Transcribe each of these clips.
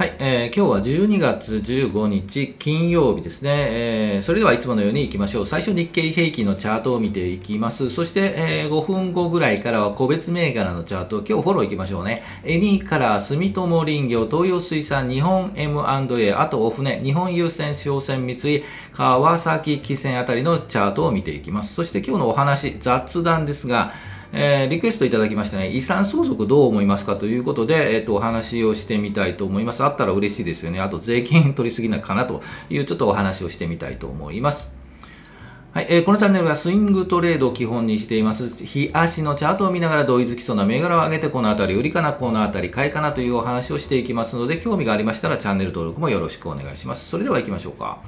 はい、えー、今日は12月15日金曜日ですね、えー、それではいつものように行きましょう。最初日経平均のチャートを見ていきます。そして、えー、5分後ぐらいからは個別銘柄のチャート、今日フォロー行きましょうね。エニーカラー、住友林業、東洋水産、日本 M&A、あとお船、日本優先商船三井、川崎汽船あたりのチャートを見ていきます。そして今日のお話、雑談ですが、えー、リクエストいただきましてね、遺産相続どう思いますかということで、えっ、ー、と、お話をしてみたいと思います。あったら嬉しいですよね。あと、税金取りすぎないかなというちょっとお話をしてみたいと思います。はい、えー、このチャンネルはスイングトレードを基本にしています。日足のチャートを見ながら同意づきそうな銘柄を上げて、このあたり売りかな、このあたり買いかなというお話をしていきますので、興味がありましたらチャンネル登録もよろしくお願いします。それでは行きましょうか。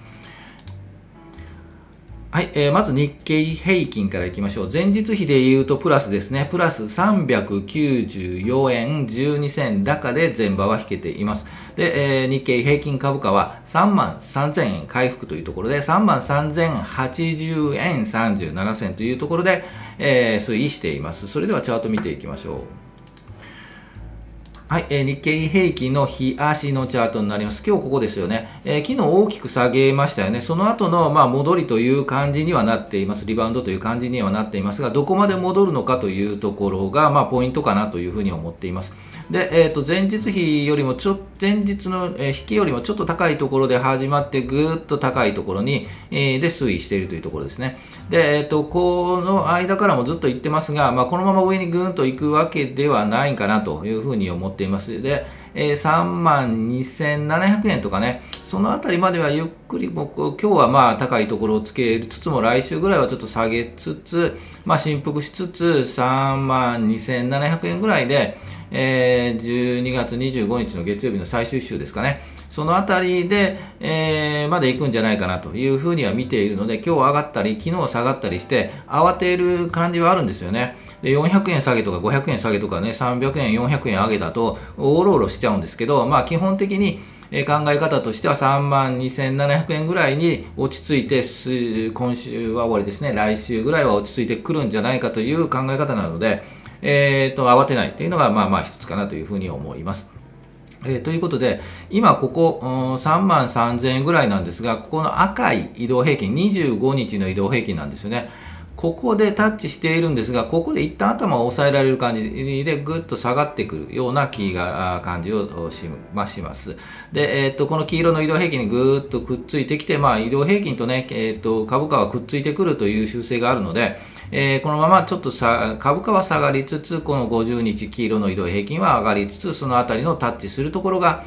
はい、えー、まず日経平均からいきましょう。前日比で言うとプラスですね。プラス394円12銭高で前場は引けています。で、えー、日経平均株価は3万3000円回復というところで、3万3080円37銭というところで、えー、推移しています。それではチャート見ていきましょう。はい、えー、日経平均の日足のチャートになります。今日ここですよね。えー、昨日大きく下げましたよね。その後の、まあ、戻りという感じにはなっています。リバウンドという感じにはなっていますが、どこまで戻るのかというところが、まあ、ポイントかなというふうに思っています。で、えっ、ー、と、前日比よりもちょ、前日の、え引きよりもちょっと高いところで始まって、ぐーっと高いところに、えで推移しているというところですね。で、えっ、と、この間からもずっと言ってますが、まあ、このまま上にぐーんと行くわけではないかなというふうに思ってています。で、えー、3万2700円とかね、そのあたりまではゆっくり僕、今日はまあ高いところをつけつつも、来週ぐらいはちょっと下げつつ、まあ振幅しつつ、3万2700円ぐらいで、えー、12月25日の月曜日の最終週ですかね。そのあたりで、えー、まで行くんじゃないかなというふうには見ているので、今日上がったり、昨日下がったりして、慌てる感じはあるんですよね。で、400円下げとか500円下げとかね、300円、400円上げだと、おろおろしちゃうんですけど、まあ基本的に、え考え方としては3万2700円ぐらいに落ち着いて、今週は終わりですね、来週ぐらいは落ち着いてくるんじゃないかという考え方なので、えーと、慌てないというのがまあまあ一つかなというふうに思います。えー、ということで、今ここ、3万3000円ぐらいなんですが、ここの赤い移動平均、25日の移動平均なんですよね。ここでタッチしているんですが、ここで一旦頭を押さえられる感じでぐっと下がってくるような気が、感じをし,、まあ、します。で、えっ、と、この黄色の移動平均にぐっとくっついてきて、まあ、移動平均とね、えっ、と、株価はくっついてくるという習性があるので、えー、このままちょっとさ株価は下がりつつ、この50日黄色の移動平均は上がりつつ、そのあたりのタッチするところが、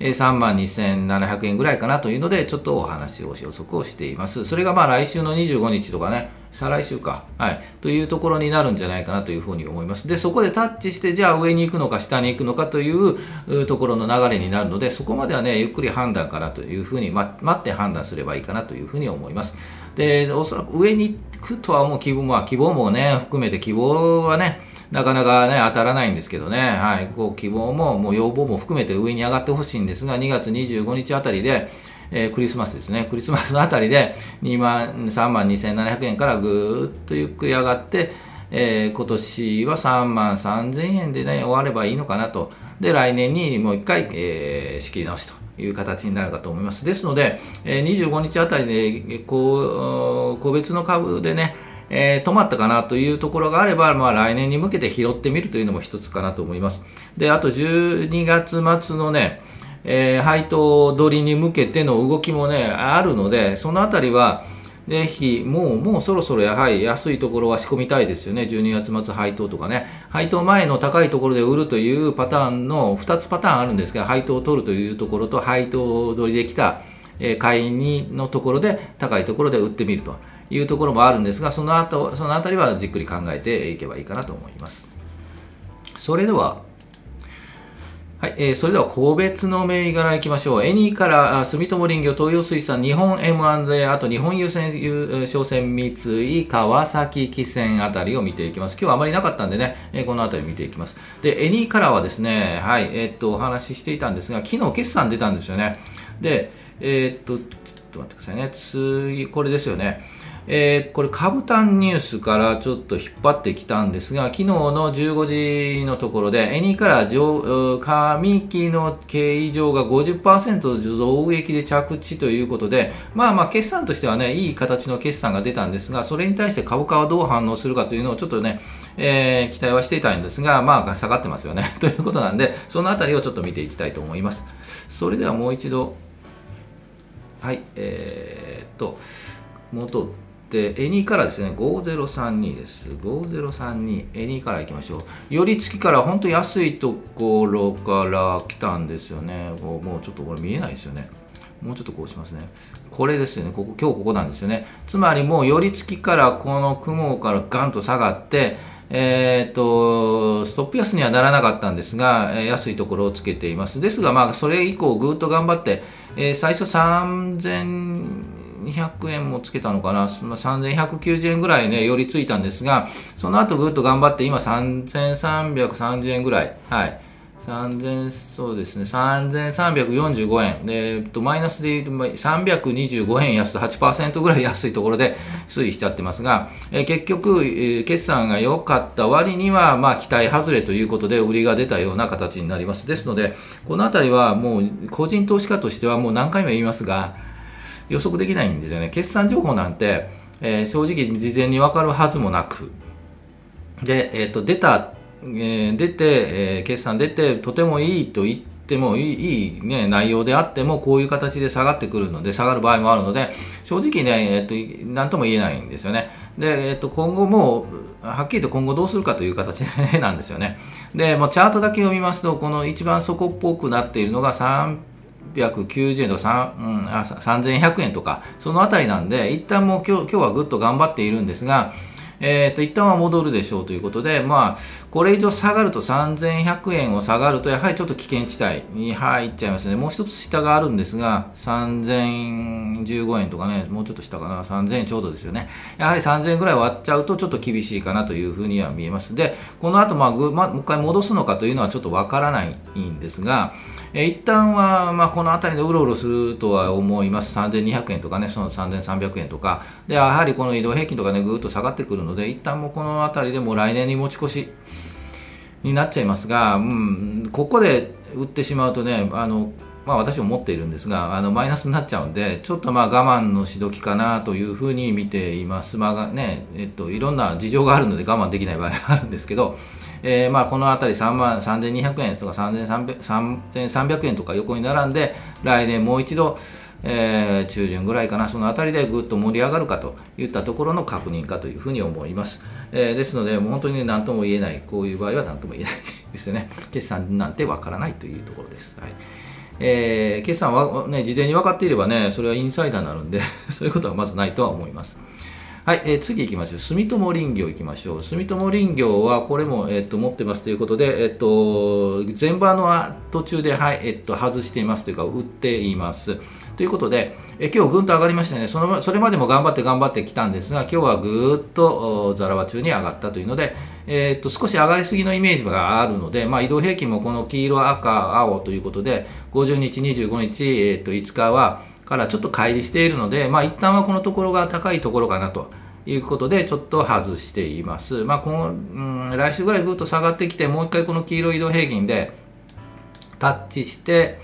3万2700円ぐらいかなというので、ちょっとお話を予測をしています。それがまあ来週の25日とかね、再来週か、はい、というところになるんじゃないかなというふうに思います。で、そこでタッチして、じゃあ上に行くのか下に行くのかというところの流れになるので、そこまではね、ゆっくり判断かなというふうに、ま、待って判断すればいいかなというふうに思います。で、おそらく上に行くとは思う希望は、希望もね、含めて希望はね、なかなかね、当たらないんですけどね、はい、こう希望も、もう要望も含めて上に上がってほしいんですが、2月25日あたりで、えー、クリスマスですね、クリスマスのあたりで2万、3万2700円からぐーっとゆっくり上がって、えー、今年は3万3000円でね、終わればいいのかなと。で、来年にもう一回、えー、仕切り直しと。いう形になるかと思います。ですので、え、25日あたりで、こう、個別の株でね、えー、止まったかなというところがあれば、まあ、来年に向けて拾ってみるというのも一つかなと思います。で、あと12月末のね、えー、配当取りに向けての動きもね、あるので、そのあたりは、ぜひ、もう、もうそろそろやはり安いところは仕込みたいですよね。12月末配当とかね。配当前の高いところで売るというパターンの2つパターンあるんですが、配当を取るというところと、配当取りできた、えー、買いにのところで、高いところで売ってみるというところもあるんですが、その後、そのあたりはじっくり考えていけばいいかなと思います。それでは、はい、えー、それでは個別の銘柄いきましょう。エニーから住友林業、東洋水産、日本 M&A、あと日本優先商船三井、川崎汽船あたりを見ていきます。今日はあまりなかったんでね、えー、このあたり見ていきます。で、エニーからはですね、はい、えー、っと、お話ししていたんですが、昨日決算出たんですよね。で、えー、っと、ちょっと待ってくださいね。次、これですよね。えー、これ、株単ニュースからちょっと引っ張ってきたんですが、昨日の15時のところで、エニーから上上期の経緯上が50%増益で着地ということで、まあまあ、決算としてはね、いい形の決算が出たんですが、それに対して株価はどう反応するかというのをちょっとね、えー、期待はしていたんですが、まあ、下がってますよね。ということなんで、そのあたりをちょっと見ていきたいと思います。それではもう一度、はい、えー、っと、戻って、で、エニーからですね、5032です。5032、エニーからいきましょう。寄り付きから本当安いところから来たんですよね。もうちょっとこれ見えないですよね。もうちょっとこうしますね。これですよね。ここ、今日ここなんですよね。つまりもう寄り付きからこの雲からガンと下がって、えーと、ストップ安にはならなかったんですが、え安いところをつけています。ですが、まあ、それ以降、ぐっと頑張って、えー、最初3000 200円もつけたのかな、3190円ぐらいね、寄りついたんですが、その後ぐっと頑張って、今3330円ぐらい、はい。3000そうですね、3345円。で、えっと、マイナスで言うと、325円安と8%ぐらい安いところで推移しちゃってますが、え結局、え決算が良かった割には、まあ、期待外れということで、売りが出たような形になります。ですので、このあたりはもう、個人投資家としてはもう何回も言いますが、予測できないんですよね。決算情報なんて、えー、正直事前に分かるはずもなく、で、えっ、ー、と、出た、えー、出て、え、決算出て、とてもいいと言ってもいい、いいね、内容であっても、こういう形で下がってくるので、下がる場合もあるので、正直ね、えっ、ー、と、なんとも言えないんですよね。で、えっ、と、今後も、はっきりと今後どうするかという形 なんですよね。で、もうチャートだけ読みますと、この一番底っぽくなっているのが3 890円とか、うん、3100円とか、そのあたりなんで、一旦もう今日今日はぐっと頑張っているんですが、えっ、ー、と、一旦は戻るでしょうということで、まあ、これ以上下がると3100円を下がると、やはりちょっと危険地帯に入っちゃいますね。もう一つ下があるんですが、3015円とかね、もうちょっと下かな、3000円ちょうどですよね。やはり3000円ぐらい割っちゃうとちょっと厳しいかなというふうには見えます。で、この後、まあ、ぐまあ、もう一回戻すのかというのはちょっとわからないんですが、えー、一旦は、まあ、この辺りでうろうろするとは思います。3200円とかね、その3300円とか。で、やはりこの移動平均とかね、ぐーっと下がってくるので、一旦もこの辺りでも来年に持ち越しになっちゃいますが、うん、ここで売ってしまうとね、あの、まあ、私も持っているんですが、あのマイナスになっちゃうんで、ちょっとまあ我慢のしどきかなというふうに見ています。まあね、えっと、いろんな事情があるので我慢できない場合があるんですけど、えー、まあこの辺り3万3200円とか3300円とか横に並んで、来年もう一度、えー、中旬ぐらいかな、その辺りでぐっと盛り上がるかといったところの確認かというふうに思います。えー、ですので、もう本当に何とも言えない、こういう場合は何とも言えないですよね。決算なんてわからないというところです。はいえー、決算は、ね、事前に分かっていればね、それはインサイダーになるんで そういうことはまずないとは思います。はい、えー、次行きましょう。住友林業行きましょう。住友林業は、これも、えっ、と、持ってますということで、えっ、と、前場の途中で、はい、えっ、と、外していますというか、売っています。ということで、え今日ぐんと上がりましたねその、それまでも頑張って頑張ってきたんですが、今日はぐーっとザラバ中に上がったというので、えー、っと少し上がりすぎのイメージがあるので、まあ、移動平均もこの黄色、赤、青ということで、50日、25日、えー、っと5日はからちょっと乖離しているので、まあ、一旦はこのところが高いところかなと。いうことで、ちょっと外しています。まあ、この、うん、来週ぐらいぐっと下がってきて、もう一回この黄色移動平均でタッチして、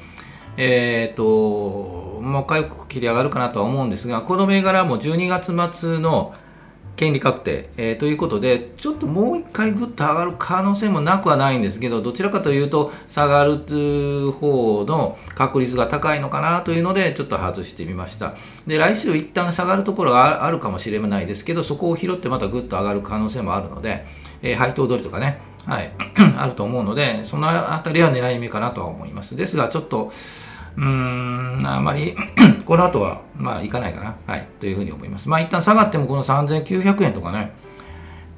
えっ、ー、と、もう一回切り上がるかなとは思うんですが、この銘柄も12月末の権利確定、えー、ということで、ちょっともう一回ぐっと上がる可能性もなくはないんですけど、どちらかというと、下がる方の確率が高いのかなというので、ちょっと外してみました。で、来週一旦下がるところがあるかもしれないですけど、そこを拾ってまたぐっと上がる可能性もあるので、えー、配当取りとかね、はい、あると思うので、そのあたりは狙い目かなとは思います。ですが、ちょっと、うーん、あまり この後は、まあ、いかないかな。はい。というふうに思います。まあ、一旦下がっても、この3900円とかね、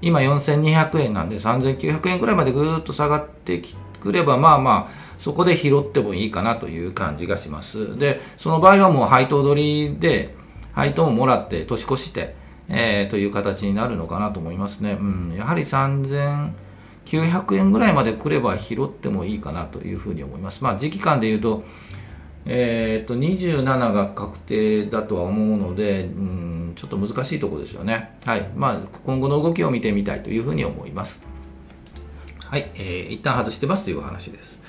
今4200円なんで、3900円くらいまでぐーっと下がってくれば、まあまあ、そこで拾ってもいいかなという感じがします。で、その場合はもう配当取りで、配当ももらって、年越して、えー、という形になるのかなと思いますね。うん、やはり3900円ぐらいまで来れば拾ってもいいかなというふうに思います。まあ、時期間で言うと、えー、と27が確定だとは思うので、うんちょっと難しいところですよね。はい。まあ、今後の動きを見てみたいというふうに思います。はい。えー、一旦外してますというお話です。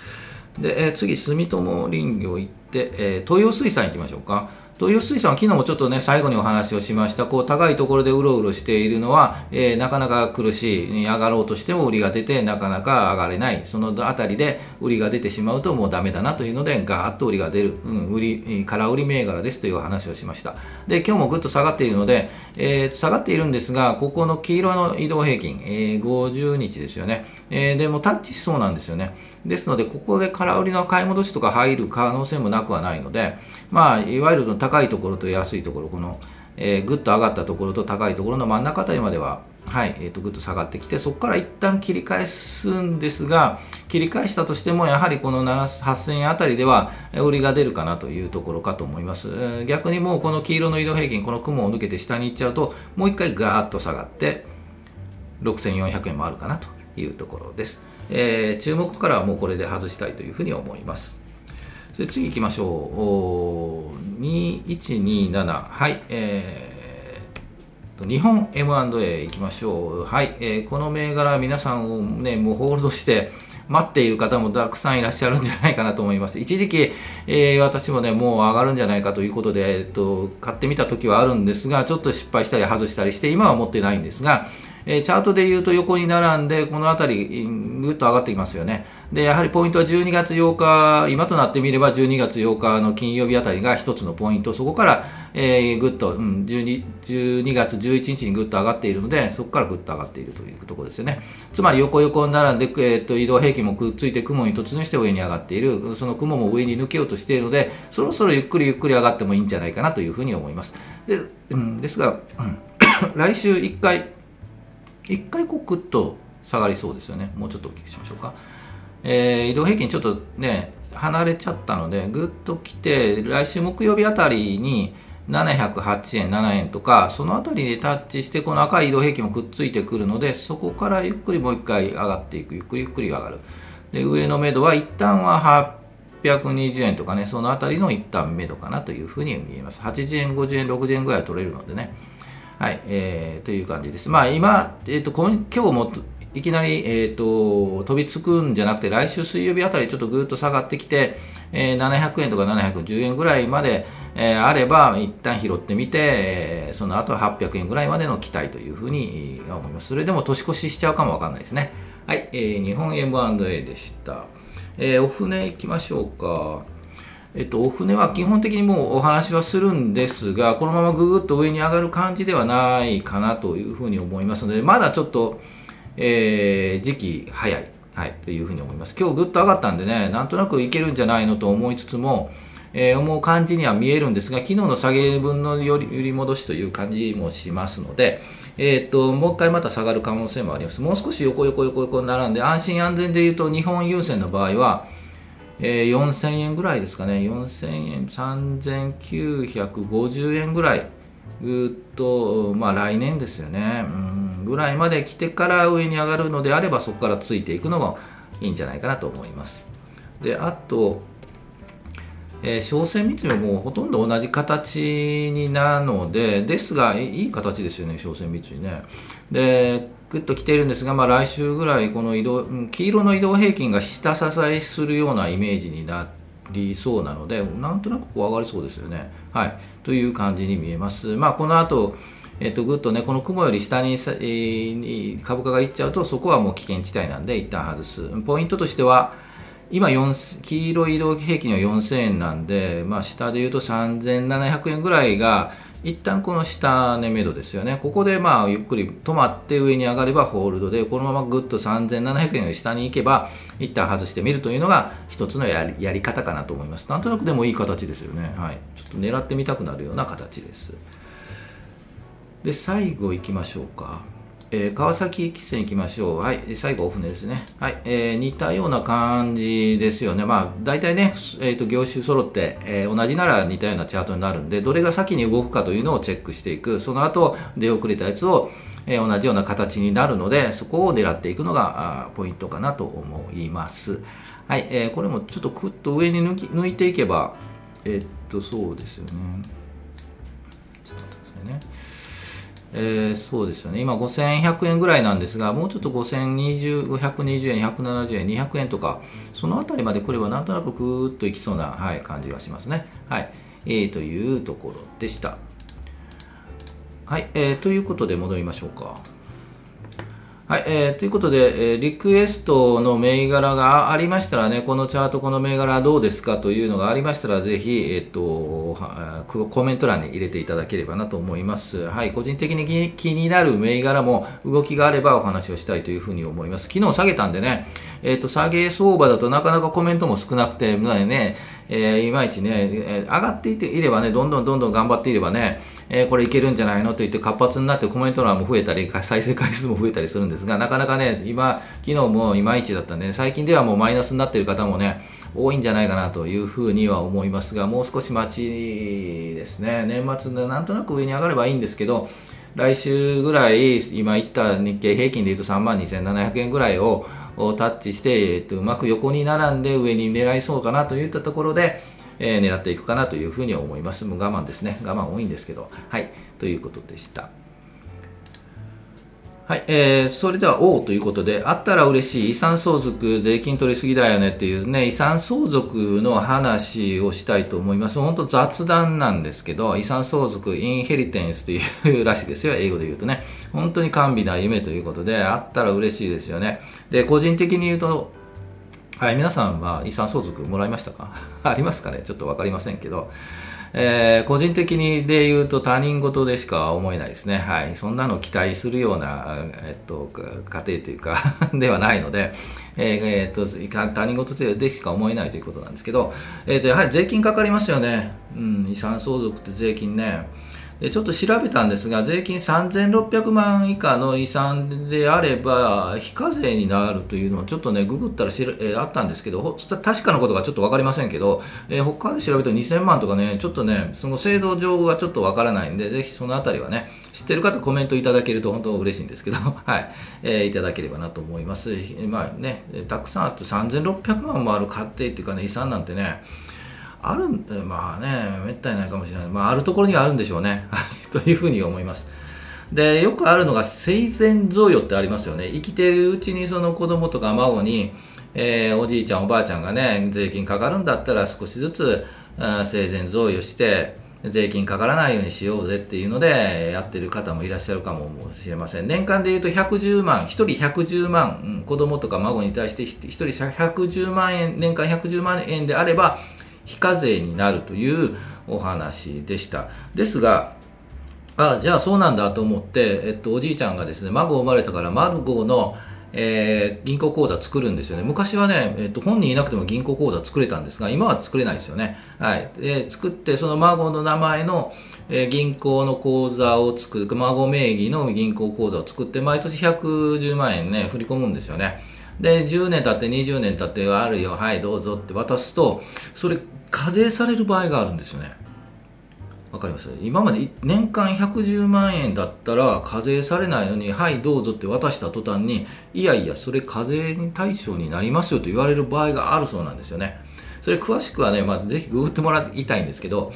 で、えー、次、住友林業行って、えー、東洋水産行きましょうか。東洋水産は昨日もちょっとね、最後にお話をしました、こう、高いところでうろうろしているのは、えー、なかなか苦しい、上がろうとしても売りが出て、なかなか上がれない、そのあたりで売りが出てしまうともうダメだなというので、ガーッと売りが出る、うん、売り、空売り銘柄ですという話をしました。で、今日もぐっと下がっているので、えー、下がっているんですが、ここの黄色の移動平均、えー、50日ですよね。えー、でもタッチしそうなんですよね。ですので、ここで空売りの買い戻しとか入る可能性もなくはないので、まあ、いわゆる高いところと安いところ、この、えー、ぐっと上がったところと高いところの真ん中あたりまでは、はい、えー、とぐっと下がってきて、そこから一旦切り返すんですが、切り返したとしても、やはりこの8000円あたりでは、売りが出るかなというところかと思います。逆にもうこの黄色の移動平均、この雲を抜けて下に行っちゃうと、もう一回ガーッと下がって、6400円もあるかなというところです。えー、注目からはもうこれで外したいというふうに思います。で次行きましょう。2127。はい。えー、日本 M&A 行きましょう。はい。えー、この銘柄皆さんをね、もうホールドして、待っている方もたくさんいらっしゃるんじゃないかなと思います。一時期、えー、私もね、もう上がるんじゃないかということで、えっと、買ってみた時はあるんですが、ちょっと失敗したり外したりして、今は持ってないんですが、えー、チャートで言うと横に並んで、この辺り、ぐっと上がってきますよね。で、やはりポイントは12月8日、今となってみれば12月8日の金曜日あたりが一つのポイント、そこから、えー、ぐっと、うん、12, 12月11日にぐっと上がっているので、そこからぐっと上がっているというところですよね。つまり横横に並んで、えー、と移動平均もくっついて雲に突入して上に上がっている、その雲も上に抜けようとしているので、そろそろゆっくりゆっくり上がってもいいんじゃないかなというふうに思います。でうん、ですが、うん、来週1回、一回こうグッと下がりそうですよね。もうちょっと大きくしましょうか。えー、移動平均ちょっとね、離れちゃったので、ぐっと来て、来週木曜日あたりに708円、7円とか、そのあたりでタッチして、この赤い移動平均もくっついてくるので、そこからゆっくりもう一回上がっていく、ゆっくりゆっくり上がる。で、上の目処は一旦は820円とかね、そのあたりの一旦目処かなというふうに見えます。80円、50円、60円ぐらい取れるのでね。はい、えー、という感じです。まあ今、えっ、ー、と今日もいきなり、えーと、飛びつくんじゃなくて、来週水曜日あたりちょっとぐっと下がってきて、えー、700円とか710円ぐらいまで、えー、あれば、一旦拾ってみて、えー、その後800円ぐらいまでの期待というふうに思います。それでも年越ししちゃうかもわかんないですね。はい、えー、日本 M&A でした。えー、お船行きましょうか。えっと、お船は基本的にもうお話はするんですが、このままぐぐっと上に上がる感じではないかなというふうに思いますので、まだちょっと、えー、時期早い、はい、というふうに思います。今日ぐっと上がったんでね、なんとなくいけるんじゃないのと思いつつも、えー、思う感じには見えるんですが、昨日の下げ分のより売り戻しという感じもしますので、えー、っと、もう一回また下がる可能性もあります。もう少し横横横横に並んで、安心安全で言うと日本郵船の場合は、えー、4000円ぐらいですかね、4000円、3950円ぐらい、ぐっと、まあ来年ですよね、うん、ぐらいまで来てから上に上がるのであれば、そこからついていくのもいいんじゃないかなと思います。で、あと、えー、商船三井はもうほとんど同じ形になので、ですが、いい形ですよね、商船三井ね。で、ぐっと来ているんですが、まあ、来週ぐらい、この移動、黄色の移動平均が下支えするようなイメージになりそうなので、なんとなくこう上がりそうですよね。はい。という感じに見えます。まあ、この後、えっと、ぐっとね、この雲より下に、株価がいっちゃうと、そこはもう危険地帯なんで、一旦外す。ポイントとしては、今4、黄色い移動平均は4000円なんで、まあ、下で言うと3700円ぐらいが、一旦この下値目処ですよね。ここでまあゆっくり止まって上に上がればホールドで、このままぐっと3700円より下に行けば、一旦外してみるというのが一つのやりやり方かなと思います。なんとなくでもいい形ですよね。はい。ちょっと狙ってみたくなるような形です。で、最後行きましょうか。えー、川崎汽船行きましょう。はい。最後、お船ですね。はい。えー、似たような感じですよね。まあ、大体ね、え、ー、と、業種揃って、えー、同じなら似たようなチャートになるんで、どれが先に動くかというのをチェックしていく。その後、出遅れたやつを、え、同じような形になるので、そこを狙っていくのが、ポイントかなと思います。はい。えー、これもちょっとクッと上に抜き抜いていけば、えっと、そうですよね。ちょっと待ってくださいね。えー、そうですよね。今5100円ぐらいなんですがもうちょっと5020 520円170円200円とかその辺りまで来ればなんとなくぐーっといきそうな、はい、感じがしますね。はい、えー、というところでした。はい、えー、ということで戻りましょうか。はい、えー、ということで、えー、リクエストの銘柄がありましたらね、このチャート、この銘柄どうですかというのがありましたら、ぜひ、えっ、ー、と、コメント欄に入れていただければなと思います。はい、個人的に気になる銘柄も動きがあればお話をしたいというふうに思います。昨日下げたんでね、えっ、ー、と、下げ相場だとなかなかコメントも少なくて、ね、えー、いまいちね、えー、上がっていていればね、どんどんどんどん頑張っていればね、えー、これいけるんじゃないのと言って活発になってコメント欄も増えたり、再生回数も増えたりするんですが、なかなかね、今、昨日もいまいちだったんで、ね、最近ではもうマイナスになっている方もね、多いんじゃないかなというふうには思いますが、もう少し待ちですね、年末でなんとなく上に上がればいいんですけど、来週ぐらい、今言った日経平均でいうと3万2700円ぐらいをタッチして、えっと、うまく横に並んで上に狙いそうかなといったところで、えー、狙っていくかなというふうに思います。もう我慢ですね。我慢多いんですけど。はい。ということでした。はい、えー、それでは、おということで、あったら嬉しい遺産相続、税金取りすぎだよねっていうね、遺産相続の話をしたいと思います。本当雑談なんですけど、遺産相続、インヘリテンスというらしいですよ、英語で言うとね。本当に甘美な夢ということで、あったら嬉しいですよね。で、個人的に言うと、はい、皆さんは遺産相続もらいましたか？ありますかね？ちょっと分かりませんけど、えー、個人的にで言うと他人事でしか思えないですね。はい。そんなの期待するような、えっと、家庭というか ではないので、えー、えー、っと、他人事でしか思えないということなんですけど、えー、っと、やはり税金かかりますよね。うん、遺産相続って税金ね。でちょっと調べたんですが、税金3600万以下の遺産であれば、非課税になるというのは、ちょっとね、ググったらしら、えー、あったんですけど、確かなことがちょっと分かりませんけど、えー、他で調べると2000万とかね、ちょっとね、その制度上はちょっと分からないんで、ぜひそのあたりはね、知ってる方、コメントいただけると本当嬉しいんですけど、はい、えー、いただければなと思います。まあね、たくさんあって3600万もある家庭っていうかね、遺産なんてね、あるまあねめったにないかもしれない、まあ、あるところにはあるんでしょうね。というふうに思います。でよくあるのが生前贈与ってありますよね。生きてるうちにその子供とか孫に、えー、おじいちゃんおばあちゃんがね税金かかるんだったら少しずつ生前贈与して税金かからないようにしようぜっていうのでやってる方もいらっしゃるかもしれません。年間でいうと110万1人110万、うん、子供とか孫に対して1人110万円年間110万円であれば非課税になるというお話でした。ですが、あじゃあそうなんだと思って、えっと、おじいちゃんがですね、孫生まれたから孫の、えー、銀行口座作るんですよね。昔はね、えっと、本人いなくても銀行口座作れたんですが、今は作れないですよね。はい。で、作って、その孫の名前の、えー、銀行の口座を作る、孫名義の銀行口座を作って、毎年110万円ね、振り込むんですよね。で、10年経って20年経って、あるよ、はい、どうぞって渡すと、それ課税される場合があるんですよね。わかります？今まで年間110万円だったら課税されないのに、はい、どうぞって渡した途端に、いやいや、それ課税対象になりますよと言われる場合があるそうなんですよね。それ詳しくはね、まあ、ぜひググってもらいたいんですけど、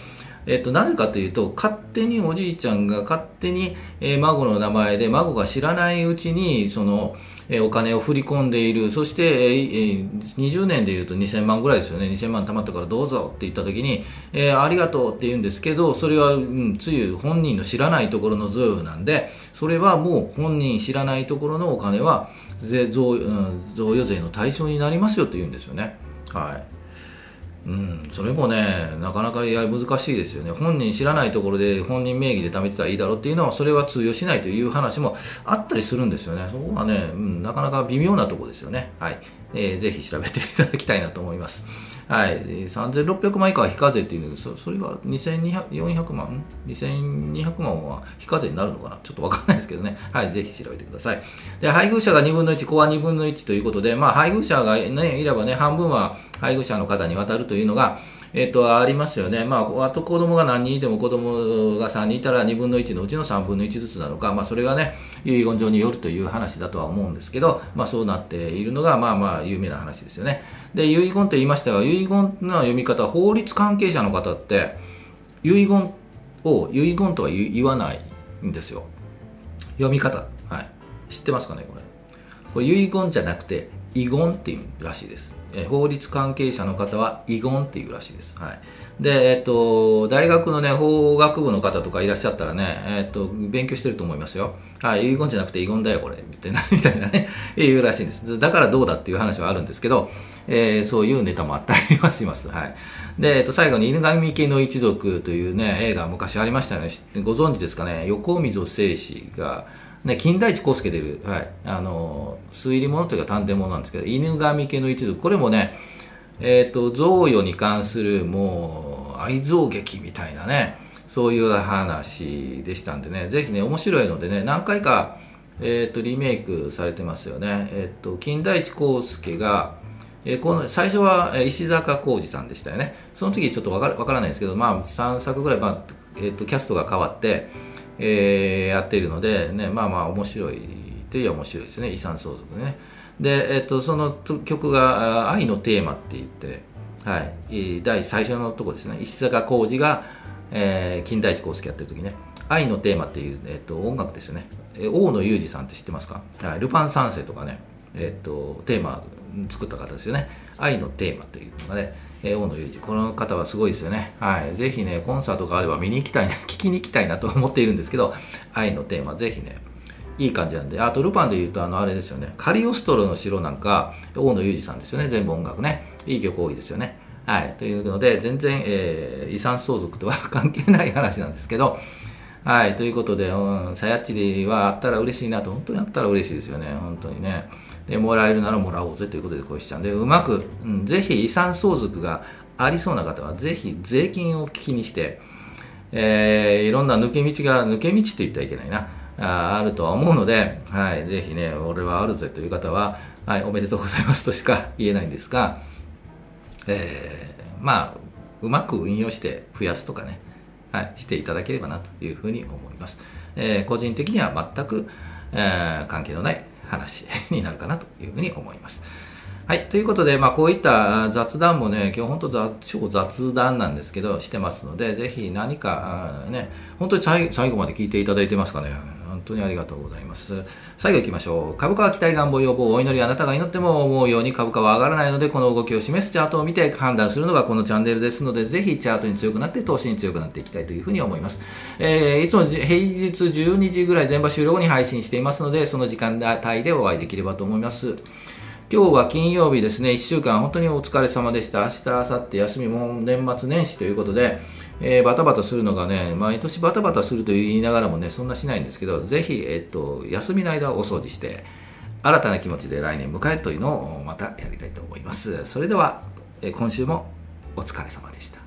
えっと、なぜかというと、勝手におじいちゃんが勝手に、えー、孫の名前で、孫が知らないうちに、その、お金を振り込んでいる。そして、え、20年でいうと2000万ぐらいですよね。2000万貯まったからどうぞって言ったときに、えー、ありがとうって言うんですけど、それは、うん、つゆ本人の知らないところの贈与なんで、それはもう本人知らないところのお金は、贈、うん、贈与税の対象になりますよと言うんですよね。はい。うん、それもね、なかなかや難しいですよね。本人知らないところで本人名義で貯めてたらいいだろうっていうのは、それは通用しないという話もあったりするんですよね。そこはね、うん、なかなか微妙なところですよね。はい。えー、ぜひ調べていただきたいなと思います。はい、3600万以下は非課税っていうのそそれが2400万 ?2200 万は非課税になるのかな？ちょっとわかんないですけどね。はい、ぜひ調べてください。で、配偶者が2分の1、子は2分の1ということで、まあ、配偶者がね、いればね、半分は配偶者の方に渡るというのが、えっと、ありますよね。まあ、あと子供が何人いても子供が3人いたら2分の1のうちの3分の1ずつなのか、まあ、それがね、遺言状によるという話だとは思うんですけど、まあ、そうなっているのが、まあまあ、有名な話ですよね。で、遺言って言いましたが、遺言の読み方、法律関係者の方って、遺言を遺言とは言わないんですよ。読み方、はい、知ってますかねこれこれ遺言じゃなくて遺言っていうらしいですえ法律関係者の方は遺言っていうらしいです。はい。で、えっと、大学のね、法学部の方とかいらっしゃったらね、えっと、勉強してると思いますよ。はい、遺言じゃなくて遺言だよ、これ。みたいな、みたいなね、言うらしいんです。だからどうだっていう話はあるんですけど、えー、そういうネタもあったりはします。はい。で、えっと、最後に犬神家の一族というね、映画昔ありましたよね。ご存知ですかね？横溝正史が、ね、金田一耕助出る、はい、あの推理物というか探偵物なんですけど犬神家の一族。これもねえっ、ー、と贈与に関するもう愛憎劇みたいなねそういう話でしたんでねぜひね面白いのでね何回か、えーと、リメイクされてますよね。えっ、ー、と金田一耕助がえー、この最初は石坂浩二さんでしたよね、その次ちょっとわからからないんですけど、まあ、3作ぐらい、まあえーとキャストが変わって、えー、やっているので、ね、まあまあ面白いといえば面白いですね。遺産相続ね。で、えっと、その曲が「愛のテーマ」って言って、はい、第最初のとこですね。石坂浩二が、えー、金田一耕助やってる時ね「愛のテーマ」っていう、えっと、音楽ですよね、大野裕二さんって知ってますか、はい、ルパン三世とかね、えっと、テーマ作った方ですよね「愛のテーマ」というのがね。え、大野裕二この方はすごいですよね、はい、ぜひねコンサートがあれば見に行きたいな 聞きに行きたいなと思っているんですけど愛のテーマぜひねいい感じなんで。あとルパンでいうとあのあれですよね。カリオストロの城なんか大野裕二さんですよね。全部音楽ね。いい曲多いですよね。はい。というので全然、えー、遺産相続とは 関係ない話なんですけど。はい、ということで、うん、さやっちりはあったら嬉しいなと、本当にあったら嬉しいですよね、本当にね。で、もらえるならもらおうぜということで、こうしちゃうんで、うまく、うん、ぜひ遺産相続がありそうな方は、ぜひ税金を気にして、えー、いろんな抜け道が、抜け道って言ったらいけないな、ああるとは思うので、はい、ぜひね、俺はあるぜという方は、はい、おめでとうございますとしか言えないんですが、えー、まあ、うまく運用して増やすとかね、はい、していただければなというふうに思います。えー、個人的には全く、えー、関係のない話になるかなというふうに思います。はい。ということで、まあ、こういった雑談もね、今日本当雑、超雑談なんですけど、してますので、ぜひ何か、ね、本当に最後まで聞いていただいてますかね。本当にありがとうございます。最後行きましょう。株価は期待願望要望お祈りあなたが祈っても思うように株価は上がらないので、この動きを示すチャートを見て判断するのがこのチャンネルですので、ぜひチャートに強くなって投資に強くなっていきたいというふうに思います。えー、いつも平日12時ぐらい全場終了後に配信していますので、その時間帯でお会いできればと思います。今日は金曜日ですね、1週間本当にお疲れ様でした。明日、明後日休みも年末年始ということで、えー、バタバタするのがね、毎年バタバタすると言いながらもね、そんなしないんですけど、ぜひ、えっと、休みの間お掃除して、新たな気持ちで来年迎えるというのをまたやりたいと思います。それでは、え今週もお疲れ様でした。